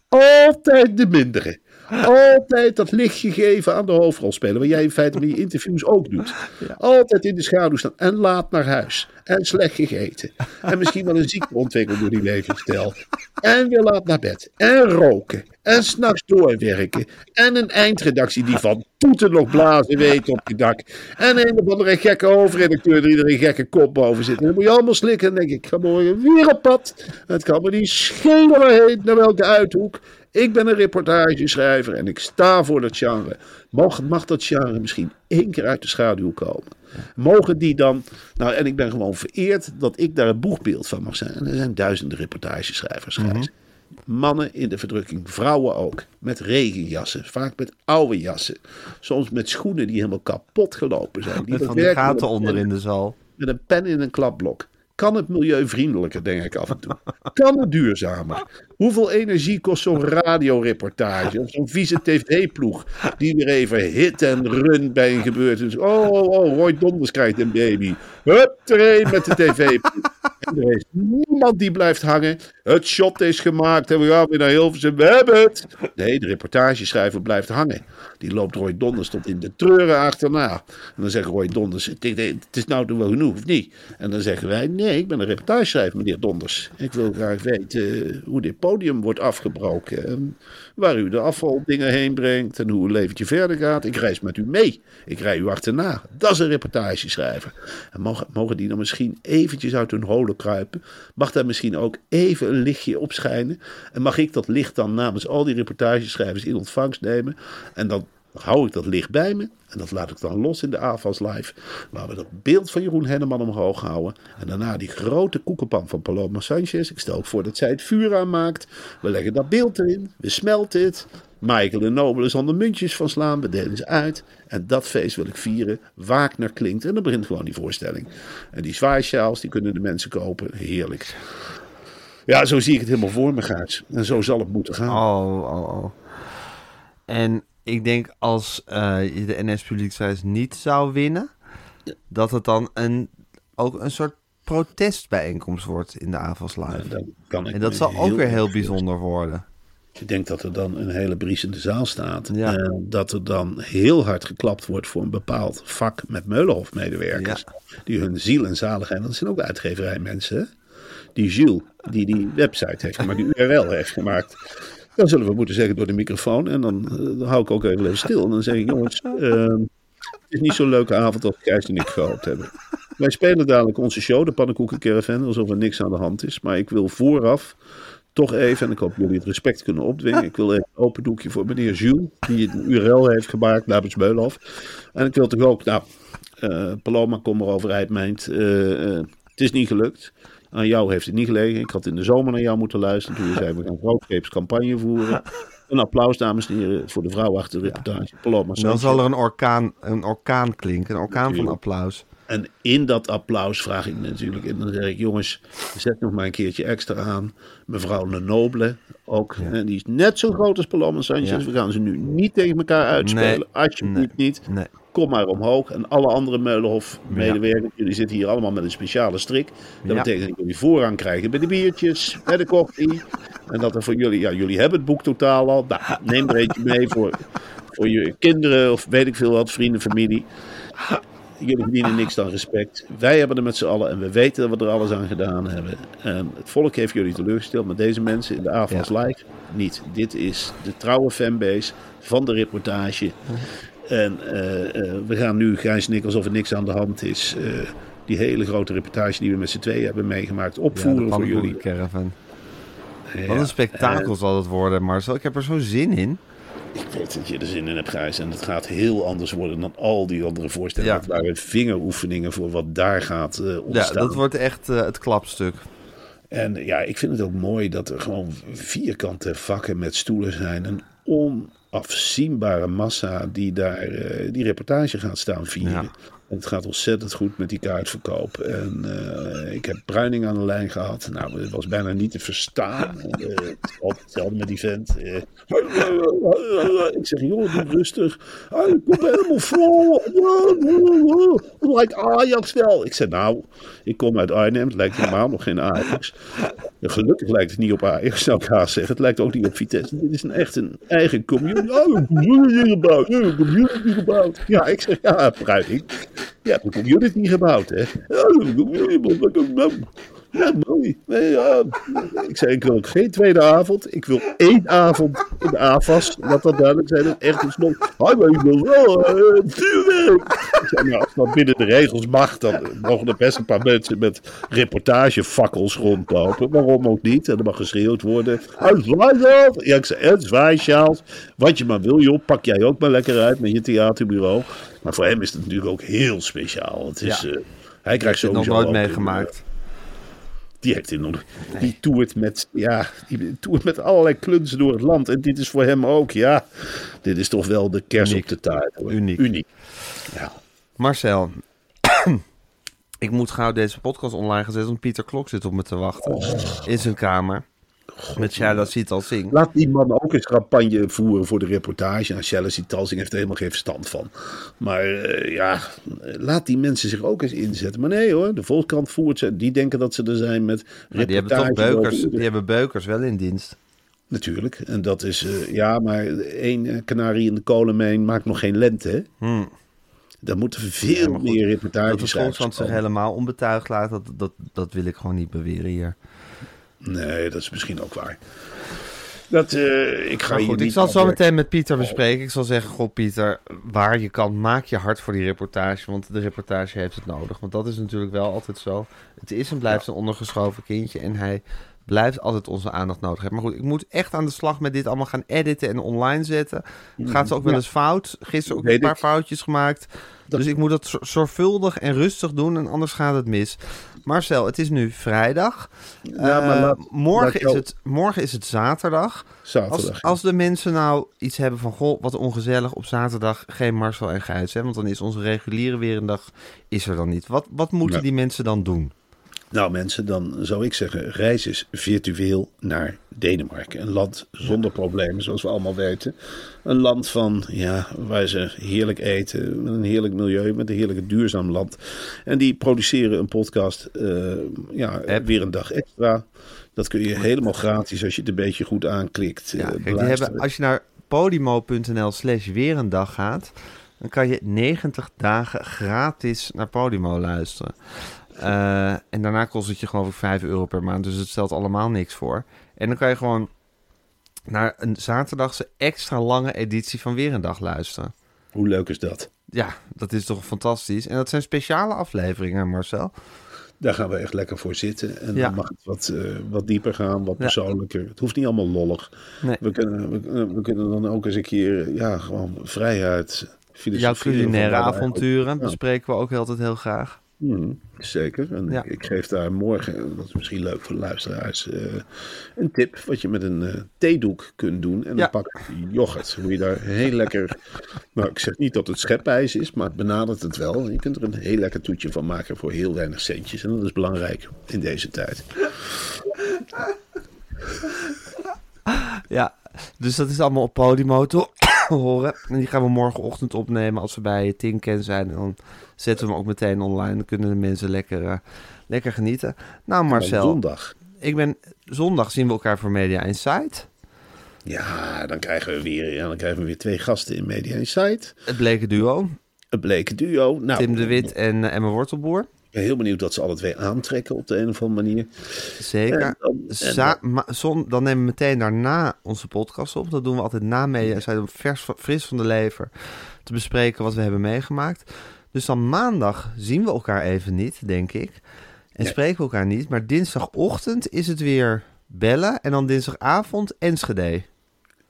Altijd de mindere. Altijd dat lichtje geven aan de hoofdrolspeler. Wat jij in feite met je interviews ook doet. Altijd in de schaduw staan. En laat naar huis. En slecht gegeten. En misschien wel een ziekte ontwikkeld door die levensstijl. En weer laat naar bed. En roken. En s'nachts doorwerken. En een eindredactie die van toeten nog blazen weet op je dak. En een of andere gekke hoofdredacteur die er een gekke kop boven zit. En dan moet je allemaal slikken. En denk ik, ik ga morgen weer op pad. Het kan me niet schelen waarheen, naar welke uithoek. Ik ben een reportageschrijver en ik sta voor dat genre. Mag, mag dat genre misschien één keer uit de schaduw komen? Mogen die dan... Nou, en ik ben gewoon vereerd dat ik daar het boegbeeld van mag zijn. En er zijn duizenden reportageschrijvers. Gijs. Mannen in de verdrukking, vrouwen ook. Met regenjassen, vaak met oude jassen. Soms met schoenen die helemaal kapot gelopen zijn. Die Met van die gaten onder in de zaal. met een pen in een klapblok. Kan het milieuvriendelijker, denk ik af en toe? Kan het duurzamer? Hoeveel energie kost zo'n radioreportage? Of zo'n vieze tv-ploeg die weer even hit en run bij een gebeurtenis. Oh, oh, oh, Roy Donders krijgt een baby. Hup, met de tv-ploeg. Er is niemand die blijft hangen. Het shot is gemaakt en we gaan weer naar Hilversum. We hebben het. Nee, de reportageschrijver blijft hangen. Die loopt Roy Donders tot in de treuren achterna. En dan zegt Roy Donders, het is- nou wel genoeg, of niet? En dan zeggen wij, nee, ik ben een reportageschrijver, meneer Donders. Ik wil graag weten eh, hoe dit podium wordt afgebroken. En waar u de afvaldingen heen brengt en hoe uw leventje verder gaat. Ik reis met u mee. Ik rij u achterna. Dat is een reportageschrijver. En mogen, mogen die dan misschien eventjes uit hun holen kruipen? Mag daar misschien ook even een lichtje op schijnen? En mag ik dat licht dan namens al die reportageschrijvers in ontvangst nemen? En dan hou ik dat licht bij me. En dat laat ik dan los in de AFAS Live. Waar we dat beeld van Jeroen Henneman omhoog houden. En daarna die grote koekenpan van Paloma Sanchez. Ik stel ook voor dat zij het vuur aanmaakt. We leggen dat beeld erin. We smelten het. Michael de Nobele zal er muntjes van slaan. We delen ze uit. En dat feest wil ik vieren. Wagner klinkt. En dan begint gewoon die voorstelling. En die zwaaisjaals, die kunnen de mensen kopen. Heerlijk. Ja, zo zie ik het helemaal voor me, Gaats. En zo zal het moeten gaan. Oh, oh, oh. En ik denk als eh, je de NS Publieksprijs niet zou winnen, dat het dan een, ook een soort protestbijeenkomst wordt in de AFAS Live. Kan ik En dat zal ook weer heel bijzonder worden. Ik denk dat er dan een hele briesende zaal staat. Ja. En dat er dan heel hard geklapt wordt voor een bepaald vak met Meulenhof-medewerkers. Die hun ziel en zaligheid. Dat zijn ook uitgeverijmensen. hè? Die Jules, die die website heeft gemaakt, die URL heeft gemaakt. Dan zullen we moeten zeggen door de microfoon. En dan, eh, dan hou ik ook even, stil. En dan zeg ik, jongens, ehm, het is niet zo'n leuke avond als Gijs en ik gehoopt hebben. Wij spelen dadelijk onze show, de Pannenkoeken Caravan, alsof er niks aan de hand is. Maar ik wil vooraf toch even, en ik hoop jullie het respect kunnen opdwingen. Ik wil even een open doekje voor meneer Jules, die een URL heeft gemaakt namens Meulhof. En ik wil toch ook, nou, eh, Paloma, kom maar overeind, meint. eh, eh, het is niet gelukt. Aan jou heeft het niet gelegen. Ik had in de zomer naar jou moeten luisteren. Toen je zei, we gaan grootscheeps campagne voeren. Een applaus, dames en heren, voor de vrouw achter de reportage. Paloma Dan zal er een orkaan, een orkaan klinken, een orkaan van applaus. En in dat applaus vraag ik me natuurlijk. En dan zeg ik, jongens, zet nog maar een keertje extra aan. Mevrouw Lenoble ook. hè, die is net zo groot als Paloma Sanchez. Ja. We gaan ze nu niet tegen elkaar uitspelen. Nee. Alsjeblieft niet. Nee. Kom maar omhoog. En alle andere Meulenhof-medewerkers, jullie zitten hier allemaal met een speciale strik. Dat Ja. betekent dat jullie voorrang krijgen bij de biertjes, bij de koffie. En dat er voor jullie, ja, jullie hebben het boek totaal al. Nou, neem er eentje mee voor, voor je kinderen of weet ik veel wat, vrienden, familie. Jullie verdienen niks dan respect. Wij hebben er met z'n allen en we weten dat we er alles aan gedaan hebben. En het volk heeft jullie teleurgesteld, maar deze mensen in de AFAS Ja. Live niet. Dit is de trouwe fanbase van de reportage. En eh, eh, we gaan nu, Gijs en ik, alsof er niks aan de hand is, eh, die hele grote reportage die we met z'n tweeën hebben meegemaakt, opvoeren voor jullie. Ja, Wat een spektakel zal het worden, Marcel. Ik heb er zo zin in. Ik weet dat je er zin in hebt, Gijs. En het gaat heel anders worden dan al die andere voorstellingen. Ja. Het waren vingeroefeningen voor wat daar gaat eh, ontstaan. Ja, dat wordt echt eh, het klapstuk. En ja, ik vind het ook mooi dat er gewoon vierkante vakken met stoelen zijn. Een onafzienbare massa die daar eh, die reportage gaat staan vieren. Ja. Het gaat ontzettend goed met die kaartverkoop. En eh, ik heb Bruining aan de lijn gehad. Nou, het was bijna niet te verstaan. Altijd hetzelfde met die vent. Eh, ik zeg, joh, doe rustig. Hij komt helemaal vol. Like Ajax wel. Ik zeg, nou, ik kom uit Arnhem. Het lijkt helemaal nog geen Ajax. Ja, gelukkig lijkt het niet op Ajax, zou ik haast zeggen. Het lijkt ook niet op Vitesse. Dit is een, echt een eigen community. Oh, een community gebouwd. Een community gebouwd. Ja, ik zeg, ja, Bruining. Je hebt een community gebouwd, hè? Ja, een community gebouwd. Ja, mooi. Nee, ja. Ik zei, ik wil ook geen tweede avond. Ik wil één avond in de AFAS. Laat dat duidelijk zijn. Echt een slot. Hij weet wel wel. eh, vuurwerk. Ik zei, nou, als dat binnen de regels mag, dan mogen er best een paar mensen met reportagefakkels rondlopen. Waarom ook niet? En er mag geschreeuwd worden. Zwaaisjaal. Ja, ik zei, een zwaaisjaal. Wat je maar wil, joh. Pak jij ook maar lekker uit met je theaterbureau. Maar voor hem is het natuurlijk ook heel speciaal. Het is... Ja. eh, hij krijgt Ik nog nooit meegemaakt. Die heeft nog. Die toert met, ja, die toert met allerlei klunzen door het land. En dit is voor hem ook, ja. Dit is toch wel de kers Uniek. op de taart. hoor. Uniek. Uniek. Ja. Marcel, ik moet gauw deze podcast online gaan zetten, want Pieter Klok zit op me te wachten. In zijn kamer. Met zing. Laat die man ook eens campagne voeren voor de reportage. Chelsea Talsing heeft er helemaal geen verstand van. Maar eh, ja, laat die mensen zich ook eens inzetten. Maar nee hoor, de Volkskrant voert ze. Die denken dat ze er zijn met Maar die hebben toch reportages beukers, die hebben beukers wel in dienst. Natuurlijk. En dat is, eh, ja, maar één eh, kanarie in de kolenmijn maakt nog geen lente. Hè? Hmm. Daar moeten veel maar goed, meer Dat reportages de zijn. Volkskrant zich helemaal onbetuigd laat, dat, dat, dat wil ik gewoon niet beweren hier. Nee, dat is misschien ook waar. Dat, eh, ik ga Maar hier goed, ik zal het zo meteen met Pieter bespreken. Ik zal zeggen, goh Pieter, waar je kan, maak je hard voor die reportage. Want de reportage heeft het nodig. Want dat is natuurlijk wel altijd zo. Het is en blijft een ondergeschoven kindje. En hij blijft altijd onze aandacht nodig hebben. Maar goed, ik moet echt aan de slag met dit allemaal gaan editen en online zetten. Het gaat ook wel eens fout. Gisteren ook Weet een paar ik. foutjes gemaakt. Dus ik moet dat zor- zorgvuldig en rustig doen. En anders gaat het mis. Marcel, het is nu vrijdag. Ja, maar Eh, morgen, laat is jou- het, morgen is het zaterdag. Zaterdag. Als, als de mensen nou iets hebben van, goh, wat ongezellig op zaterdag, geen Marcel en Gijs, hè, want dan is onze reguliere weerendag is er dan niet. Wat, wat moeten die mensen dan doen? Nou mensen, dan zou ik zeggen, reis eens virtueel naar Denemarken. Een land zonder problemen, zoals we allemaal weten. Een land van, ja, waar ze heerlijk eten, met een heerlijk milieu, met een heerlijk duurzaam land. En die produceren een podcast, eh, ja, weer een dag extra. Dat kun je helemaal gratis als je het een beetje goed aanklikt. Ja, eh, kijk, die hebben, als je naar podimo.nl slash weer een dag gaat, dan kan je 90 dagen gratis naar Podimo luisteren. Eh, en daarna kost het je geloof ik 5 euro per maand, dus het stelt allemaal niks voor. En dan kan je gewoon naar een zaterdagse extra lange editie van Weer een Dag luisteren. Hoe leuk is dat? Ja, dat is toch fantastisch. En dat zijn speciale afleveringen, Marcel. Daar gaan we echt lekker voor zitten. En Ja. dan mag het wat, eh, wat dieper gaan, wat Ja. persoonlijker. Het hoeft niet allemaal lollig. Nee. We, kunnen, we, we kunnen dan ook eens een keer, ja, gewoon vrijheid. Jouw culinaire avonturen ja. bespreken we ook altijd heel graag. Mhm, zeker. En Ja. ik, geef daar morgen, dat is misschien leuk voor de luisteraars, eh, een tip wat je met een eh, theedoek kunt doen. En Ja. dan pak yoghurt. Hoe je daar heel lekker, nou ik zeg niet dat het schepijs is, maar het benadert het wel. Je kunt er een heel lekker toetje van maken voor heel weinig centjes. En dat is belangrijk in deze tijd. Ja, dus dat is allemaal op Podimo te horen. En die gaan we morgenochtend opnemen als we bij Tinken zijn. En dan zetten we hem ook meteen online. Dan kunnen de mensen lekker, eh, lekker genieten. Nou Marcel, Zondag. ik ben, zondag zien we elkaar voor Media Insight. Ja, dan krijgen we weer, ja, dan krijgen we weer twee gasten in Media Insight. Het bleke duo, Het bleke duo. Nou, Tim de Wit en eh, Emma Wortelboer. Ik ben heel benieuwd dat ze alle twee aantrekken op de een of andere manier. Zeker. En dan- en zon, nemen we meteen daarna onze podcast op. Dat doen we altijd na Media Insight om vers, van- fris van de lever te bespreken wat we hebben meegemaakt. Dus dan maandag zien we elkaar even niet, denk ik. En Nee. spreken we elkaar niet. Maar dinsdagochtend is het weer bellen. En dan dinsdagavond Enschede.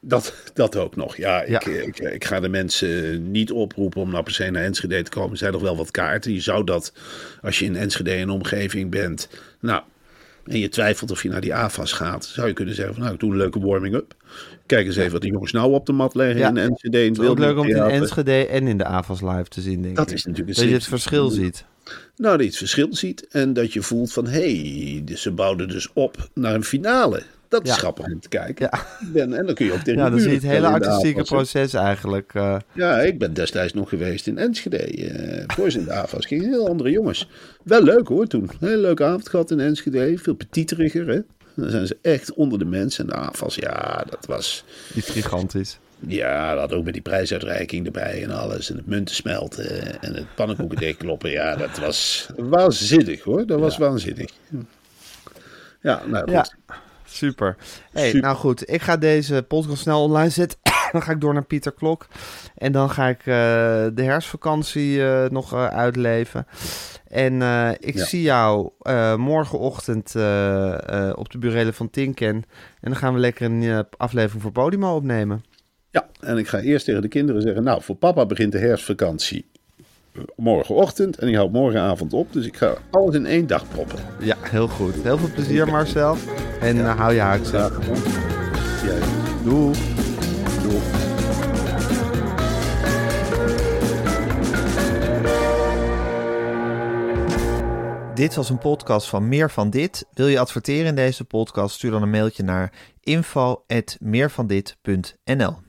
Dat, dat ook nog. Ja, ik, Ja. Ik, ik ga de mensen niet oproepen om nou per se naar Enschede te komen. Er zijn nog wel wat kaarten. Je zou dat, als je in Enschede en omgeving bent, nou, en je twijfelt of je naar die AFAS gaat, zou je kunnen zeggen van nou, ik doe een leuke warming-up. Kijk eens even wat de jongens nou op de mat leggen Ja. in Enschede. Het is ook leuk om het in. Enschede en in de AVAS live te zien, denk Dat ik. is natuurlijk Dat je het verschil ziet. Nou, dat je het verschil ziet en dat je voelt van hé, hey, ze bouwden dus op naar een finale. Dat is grappig om te kijken. Ben, en dan kun je ook tegen Ja, je buren het hele artistieke proces eigenlijk. eh, Ja, ik ben destijds nog geweest in Enschede. eh voor ze in de AFAS gingen heel andere jongens. Wel leuk hoor toen. Hele leuke avond gehad in Enschede. Veel petieteriger hè. Dan zijn ze echt onder de mensen. En de AFAS, ja, dat was... iets gigantisch. Ja, dat ook met die prijsuitreiking erbij en alles. En het munten smelten en het pannenkoeken kloppen. Ja, dat was waanzinnig hoor. Dat was waanzinnig. Ja, nou goed. Ja. Super. Hey, Super. Nou goed, ik ga deze podcast snel online zetten. dan ga ik door naar Pieter Klok. En dan ga ik eh, de herfstvakantie eh, nog eh, uitleven. En ik Ja. zie jou morgenochtend op de burelen van Tinken. En dan gaan we lekker een aflevering voor Podimo opnemen. Ja, en ik ga eerst tegen de kinderen zeggen: Nou, voor papa begint de herfstvakantie morgenochtend. En die houdt morgenavond op. Dus ik ga alles in één dag proppen. Ja, heel goed. Heel veel plezier Marcel. En eh, hou je gedaan. Jij. Doei. Doei. Dit was een podcast van Meer van Dit. Wil je adverteren in deze podcast? Stuur dan een mailtje naar info@meervandit.nl.